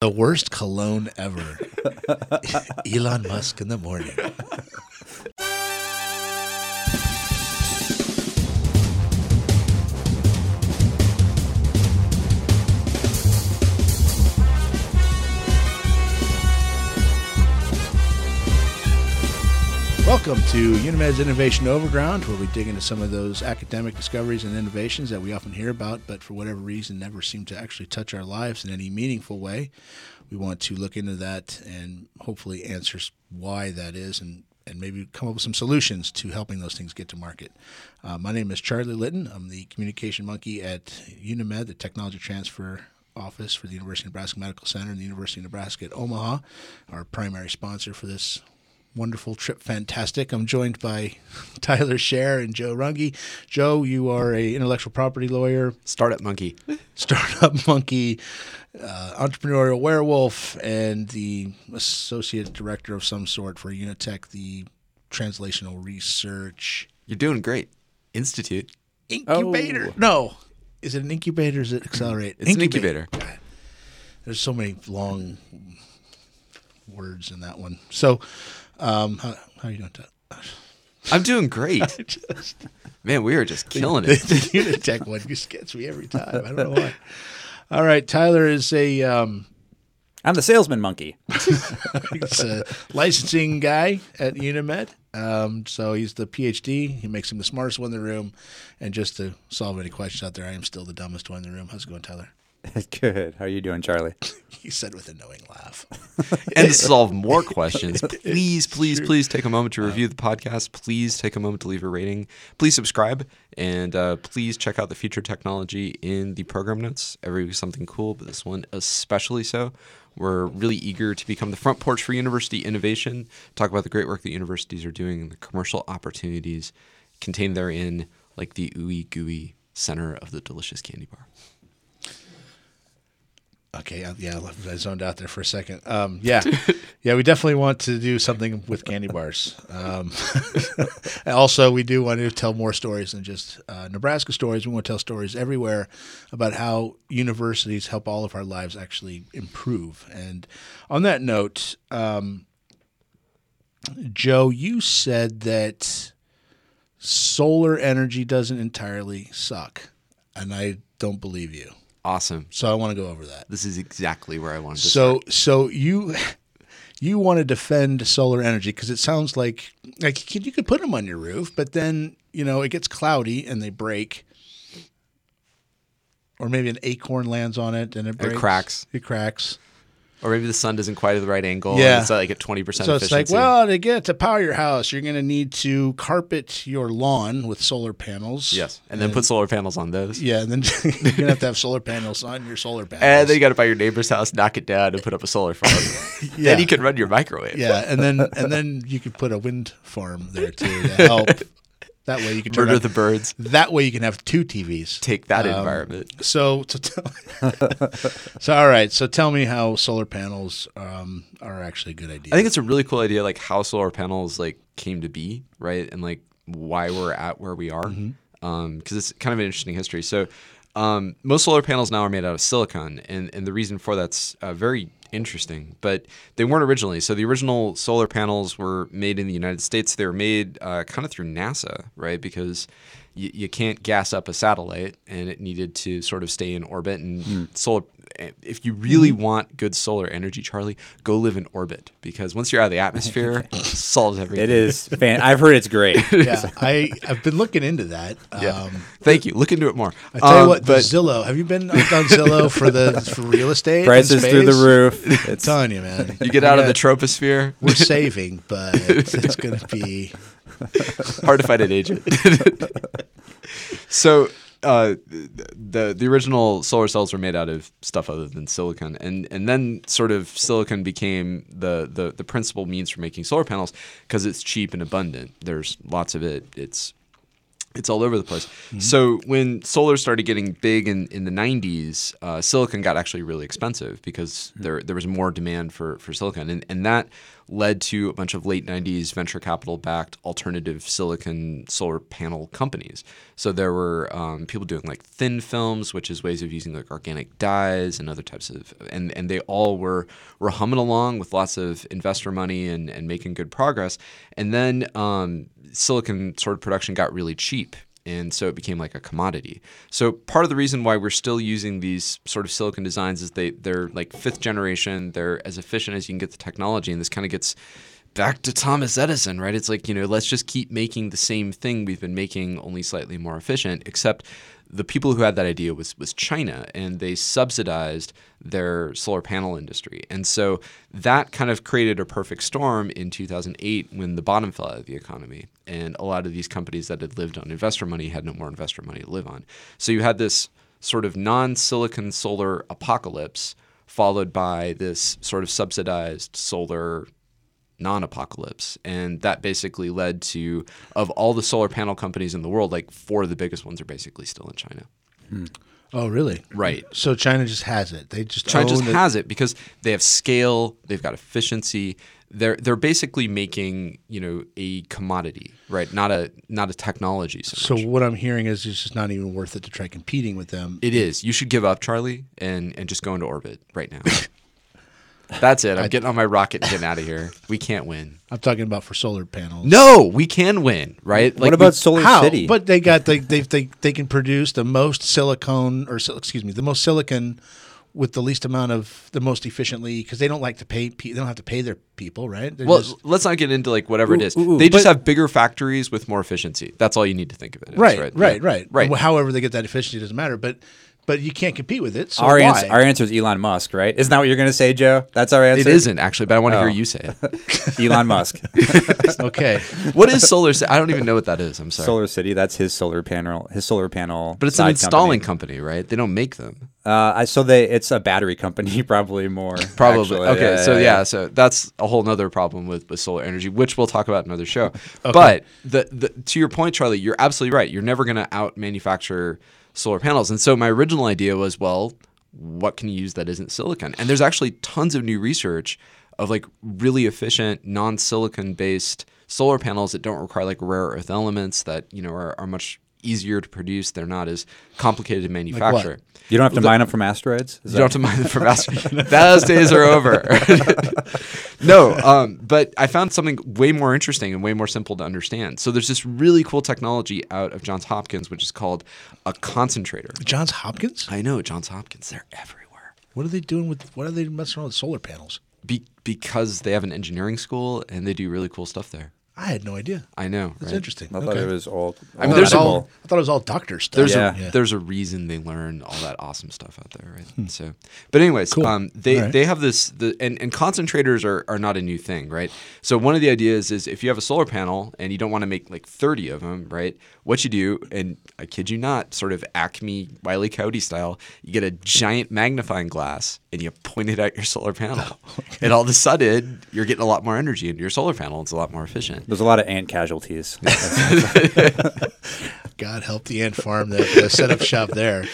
The worst cologne ever. Elon Musk in the morning. Welcome to UNeMed's Innovation Overground, where we dig into some of those academic discoveries and innovations that we often hear about, but for whatever reason never seem to actually touch our lives in any meaningful way. We want to look into that and hopefully answer why that is and, and maybe come up with some solutions to helping those things get to market. Uh, my name is Charlie Litton. I'm the communication monkey at Unimed, the technology transfer office for the University of Nebraska Medical Center and the University of Nebraska at Omaha, our primary sponsor for this wonderful trip fantastic. I'm joined by tyler Scherr and joe runge. Joe you are a intellectual property lawyer. Startup monkey. Startup monkey uh, entrepreneurial werewolf and the associate director of some sort for UNeTech the translational research. You're doing great. Institute. Incubator. Oh. no. Is it an incubator or is it accelerate? It's incubator. an incubator there's so many long words in that one. So um, how, how are you doing? I'm doing great. just, Man, we are just killing the, it. The, the UNeTech one just gets me every time. I don't know why. All right, Tyler is a. Um, I'm the salesman monkey. he's a licensing guy at UNeMed. Um, so he's the PhD. He makes him the smartest one in the room. And just to solve any questions out there, I am still the dumbest one in the room. How's it going, Tyler? Good. How are you doing, Charlie? he said with a knowing laugh. and to solve more questions, please, please, please take a moment to review the podcast. Please take a moment to leave a rating. Please subscribe. And uh, please check out the future technology in the program notes. Every week something cool, but this one especially so. We're really eager to become the front porch for university innovation, talk about the great work that universities are doing and the commercial opportunities contained therein, like the ooey gooey center of the delicious candy bar. Okay, yeah, I zoned out there for a second. Um, yeah, yeah, we definitely want to do something with candy bars. Um, also, we do want to tell more stories than just uh, Nebraska stories. We want to tell stories everywhere about how universities help all of our lives actually improve. And on that note, um, Joe, you said that solar energy doesn't entirely suck, and I don't believe you. Awesome. So I want to go over that. This is exactly where I wanted to so, start. So you you want to defend solar energy because it sounds like like you could put them on your roof, but then you know it gets cloudy and they break, or maybe an acorn lands on it and it breaks. It cracks. It cracks or maybe the sun doesn't quite at the right angle. Yeah, it's like at twenty percent. So efficiency. it's like, well, to get to power your house, you're going to need to carpet your lawn with solar panels. Yes, and, and then put solar panels on those. Yeah, and then you're going to have to have solar panels on your solar panels. And then you got to buy your neighbor's house, knock it down, and put up a solar farm. yeah. Then you can run your microwave. Yeah, and then and then you could put a wind farm there too to help that way you can murder the birds. That way you can have two TVs. Take that um, environment. So, so, tell, so all right. So tell me how solar panels um, are actually a good idea. I think it's a really cool idea, like how solar panels like came to be, right, and like why we're at where we are, because mm-hmm. um, it's kind of an interesting history. So. Um, most solar panels now are made out of silicon, and, and the reason for that's uh, very interesting, but they weren't originally. So the original solar panels were made in the United States. They were made uh, kind of through NASA, right? Because you, you can't gas up a satellite, and it needed to sort of stay in orbit. And mm. solar if you really mm-hmm. want good solar energy, Charlie, go live in orbit because once you're out of the atmosphere, it solves everything. It is fan. I've heard it's great. yeah, I I've been looking into that. Yeah. Um, Thank you. Look into it more. I tell um, you what, but, Zillow. Have you been on Zillow for the for real estate? Prices through the roof. It's telling you, man. You get out of the troposphere. We're saving, but it's going to be hard to find an agent. So uh, the the original solar cells were made out of stuff other than silicon, and and then sort of silicon became the the, the principal means for making solar panels because it's cheap and abundant. There's lots of it. It's it's all over the place. So when solar started getting big in, in the 90s, uh, silicon got actually really expensive because there there was more demand for, for silicon. And, and that led to a bunch of late 90s venture capital backed alternative silicon solar panel companies. So there were um, people doing like thin films, which is ways of using like organic dyes and other types of, and, and they all were, were humming along with lots of investor money and, and making good progress. And then um, silicon sort of production got really cheap and so it became like a commodity. So part of the reason why we're still using these sort of silicon designs is they they're like fifth generation, they're as efficient as you can get the technology and this kind of gets back to Thomas Edison, right? It's like, you know, let's just keep making the same thing we've been making only slightly more efficient, except the people who had that idea was was China, and they subsidized their solar panel industry, and so that kind of created a perfect storm in 2008 when the bottom fell out of the economy, and a lot of these companies that had lived on investor money had no more investor money to live on. So you had this sort of non-silicon solar apocalypse, followed by this sort of subsidized solar non-apocalypse and that basically led to of all the solar panel companies in the world like four of the biggest ones are basically still in china hmm. Oh, really? Right. So China just has it. They just china just it. has it because they have scale they've got efficiency they're they're basically making you know a commodity right not a not a technology so, So what I'm hearing is it's just not even worth it to try competing with them. it is you should give up charlie and and just go into orbit right now that's it i'm getting on my rocket and getting out of here we can't win I'm talking about for solar panels. no we can win right what we- about Solar How? City? But they got they they they they can produce the most silicone or excuse me the most silicon with the least amount of the most efficiently because they don't like to pay pe- they don't have to pay their people right They're Well, just- let's not get into like whatever it is. ooh, ooh, they just have bigger factories with more efficiency. That's all you need to think of it. right right, right Yeah. right right. Well, however they get that efficiency doesn't matter but but you can't compete with it so our why? answer, our answer is Elon Musk, right? Isn't that what you're going to say, Joe? That's our answer. It isn't actually, but I want to Oh. hear you say it. Elon Musk, okay what is solar? Ci- I don't even know what that is. I'm sorry. Solar City. That's his solar panel. His solar panel. but it's an installing company. company. right? They don't make them. Uh, I, so they, it's a battery company, probably more. Probably. actually. okay. Yeah, so yeah, yeah, yeah. so that's a whole nother problem with, with solar energy, which we'll talk about in another show. But the, the to your point, Charlie, you're absolutely right. You're never going to out manufacture solar panels. And so my original idea was, well, what can you use that isn't silicon? And there's actually tons of new research of like really efficient non-silicon based solar panels that don't require like rare earth elements that you know are, are much easier to produce. They're not as complicated to manufacture. You don't have to mine them from asteroids. Is You don't have to mind them from astro- Those days are over. no, um, but I found something way more interesting and way more simple to understand. So there's this really cool technology out of Johns Hopkins, which is called a concentrator. Johns Hopkins I know Johns Hopkins; they're everywhere. what are they doing with what are they messing around with solar panels Be- because they have an engineering school and they do really cool stuff there. I had no idea I know. that's right? interesting I thought it was old. I mean, there's thought, a- it was all, I thought it was all doctor stuff There's Yeah. a there's a reason they learn all that awesome stuff out there, right? So, but anyways, Cool. um, they All right. they have this the and, and concentrators are, are not a new thing, right? So one of the ideas is if you have a solar panel and you don't want to make like 30 of them, right? What you do, and I kid you not, sort of Acme Wiley Coyote style, you get a giant magnifying glass and you point it at your solar panel, and all of a sudden you're getting a lot more energy into your solar panel. It's a lot more efficient. There's a lot of ant casualties. God help the ant farm that uh, set up shop there.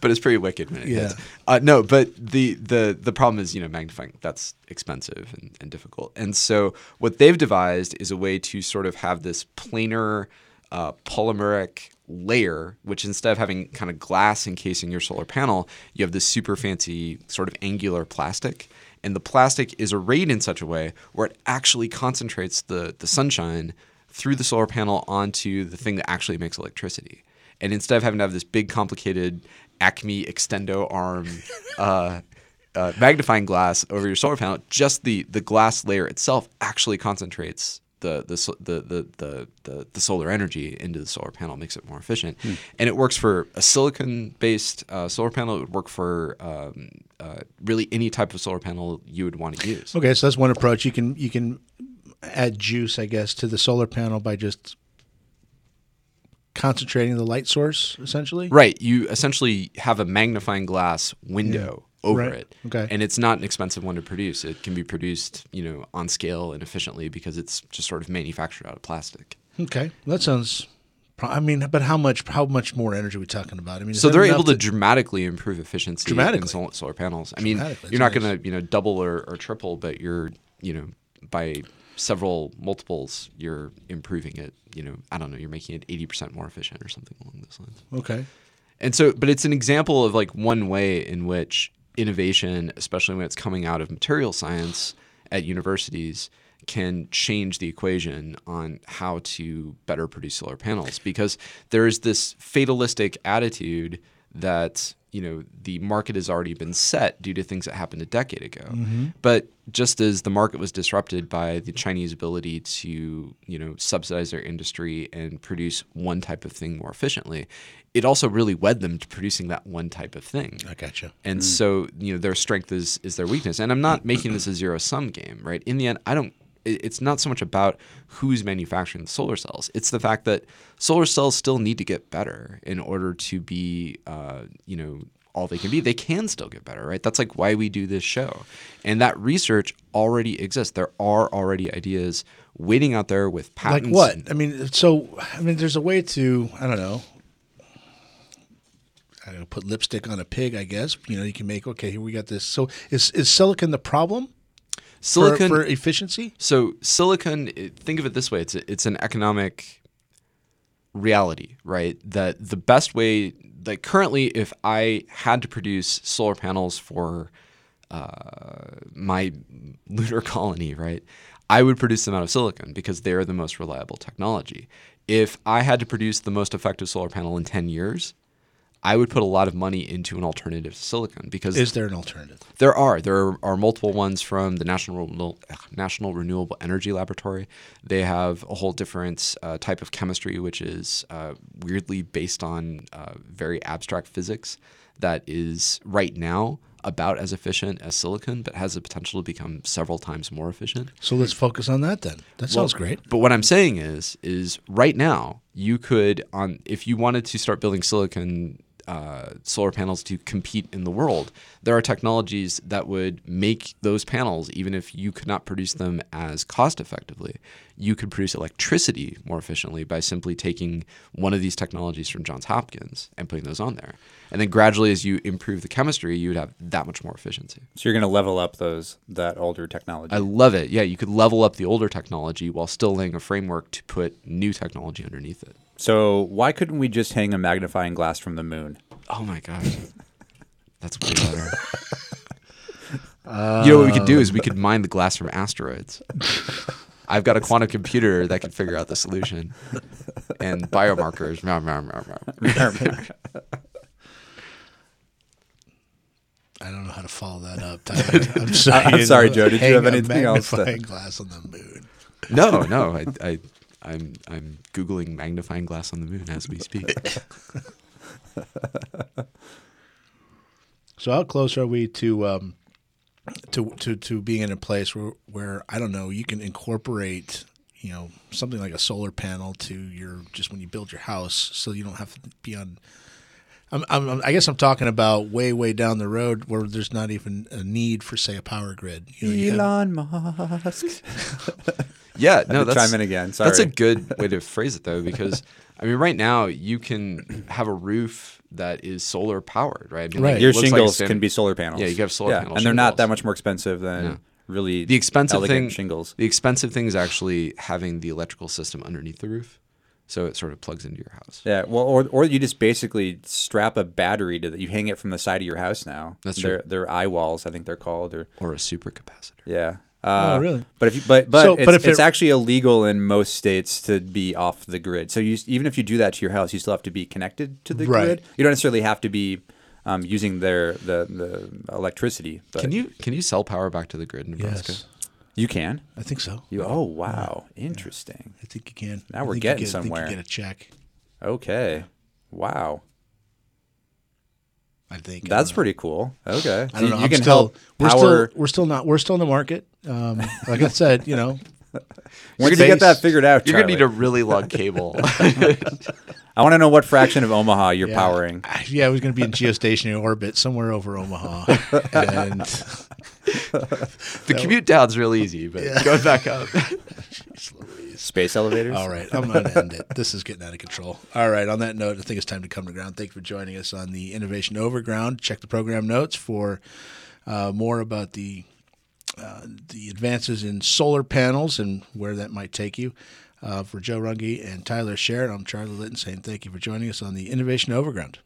but it's pretty wicked when it Yeah. hits. Uh, no, but the, the the problem is you know magnifying that's expensive and, and difficult, and so what they've devised is a way to sort of have this planar uh, polymeric layer, which instead of having kind of glass encasing your solar panel, you have this super fancy sort of angular plastic. And the plastic is arrayed in such a way where it actually concentrates the, the sunshine through the solar panel onto the thing that actually makes electricity. And instead of having to have this big, complicated Acme extendo arm uh, uh, magnifying glass over your solar panel, just the the glass layer itself actually concentrates the the the the the, the, solar energy into the solar panel, makes it more efficient, and it works for a silicon based uh, solar panel. It would work for um, uh, really any type of solar panel you would want to use. Okay, so that's one approach. You can you can add juice, I guess, to the solar panel by just concentrating the light source, essentially. Right. You essentially have a magnifying glass window over Right. it. Okay. And it's not an expensive one to produce. It can be produced, you know, on scale and efficiently because it's just sort of manufactured out of plastic. Okay, that sounds I mean, but how much how much more energy are we talking about? I mean, So they're able to, dramatically improve efficiency in Dramatically. sol- solar panels. I mean, you're not that's going to you know double or, or triple, but you're you know by several multiples you're improving it. You know, I don't know, you're making it 80% more efficient or something along those lines. Okay. And so, but it's an example of like one way in which innovation, especially when it's coming out of material science at universities, can change the equation on how to better produce solar panels. Because there's this fatalistic attitude that you know the market has already been set due to things that happened a decade ago. Mm-hmm. But just as the market was disrupted by the Chinese ability to you know subsidize their industry and produce one type of thing more efficiently, it also really wed them to producing that one type of thing. I gotcha. And mm. so, you know, their strength is is their weakness. And I'm not making this a zero sum game, right? In the end, I don't. It- It's not so much about who's manufacturing the solar cells. It's the fact that solar cells still need to get better in order to be, uh, you know, all they can be. They can still get better, right? That's like why we do this show. And that research already exists. There are already ideas waiting out there with patents. Like what? I mean, so I mean, there's a way to I don't know. I don't know, put lipstick on a pig, I guess. You know, you can make okay. Here we got this. So is is silicon the problem silicon for efficiency? So silicon, think of it this way: it's a, it's an economic reality, right? That the best way, like currently, if I had to produce solar panels for uh, my lunar colony, right, I would produce them out of silicon because they're the most reliable technology. If I had to produce the most effective solar panel in ten years, I would put a lot of money into an alternative to silicon because Is there an alternative? there are there are, are multiple ones from the National Renewable, National Renewable Energy Laboratory. They have a whole different uh, type of chemistry, which is uh, weirdly based on uh, very abstract physics that is right now about as efficient as silicon, but has the potential to become several times more efficient. So let's focus on that then. That sounds great. But what I'm saying is, is right now you could on if you wanted to start building silicon uh, solar panels to compete in the world, there are technologies that would make those panels, even if you could not produce them as cost effectively, you could produce electricity more efficiently by simply taking one of these technologies from Johns Hopkins and putting those on there. And then gradually, as you improve the chemistry, you would have that much more efficiency. So you're going to level up those that older technology. I love it. Yeah, you could level up the older technology while still laying a framework to put new technology underneath it. So why couldn't we just hang a magnifying glass from the moon? Oh my gosh. That's way better. you know what we could do is we could mine the glass from asteroids. I've got a quantum computer that can figure out the solution and biomarkers. Meow, meow, meow, meow. I don't know how to follow that up. Tyler. I'm sorry. I'm sorry, Joe. Did you Hang have a anything else to- magnifying glass on the moon. No, no, I, I, I'm, I'm googling magnifying glass on the moon as we speak. So how close are we to um, to to to being in a place where where I don't know you can incorporate you know something like a solar panel to your just when you build your house so you don't have to be on. I'm, I'm, I guess I'm talking about way way down the road where there's not even a need for say a power grid. You know, you have- Elon Musk. Yeah, no, that's chime in again. Sorry. That's a good way to phrase it though, because I mean, right now you can have a roof that is solar powered, right? I mean, Right. it Your looks like shingles can be solar panels. Yeah, you have solar yeah, panel and they're not that much more expensive than Yeah. really The expensive thing, shingles. the expensive thing is actually having the electrical system underneath the roof, so it sort of plugs into your house. Yeah, well, or or you just basically strap a battery to that. You hang it from the side of your house now. That's they're, true. They're eye walls, I think they're called, or Or a supercapacitor. yeah. Uh, Oh, really? But if you, but but So, it's, but if it's it- actually illegal in most states to be off the grid. So you even if you do that to your house, you still have to be connected to the Right. grid. You don't necessarily have to be um, using their the the electricity. But Can you can you sell power back to the grid in Nebraska? Yes, You can. I think so. You oh wow, interesting. I think you can. Now I we're think you getting get- I think you somewhere. get a check. Okay, wow, I think that's I pretty cool. Okay, I don't know. you I'm can still, help We're power. still we're still not we're still in the market. Um, like I said, you know, When did you space- get that figured out? You're gonna need a really long cable. I want to know what fraction of Omaha you're Yeah. powering. I- Yeah, it was going to be in geostationary orbit somewhere over Omaha, and the commute down's real easy, but going back up. Space elevators. All right, I'm going to end it. This is getting out of control. All right, on that note, I think it's time to come to ground. Thank you for joining us on the Innovation Overground. Check the program notes for uh, more about the uh, the advances in solar panels and where that might take you. Uh, for Joe Runge and Tyler Sherritt, I'm Charlie Litton saying thank you for joining us on the Innovation Overground.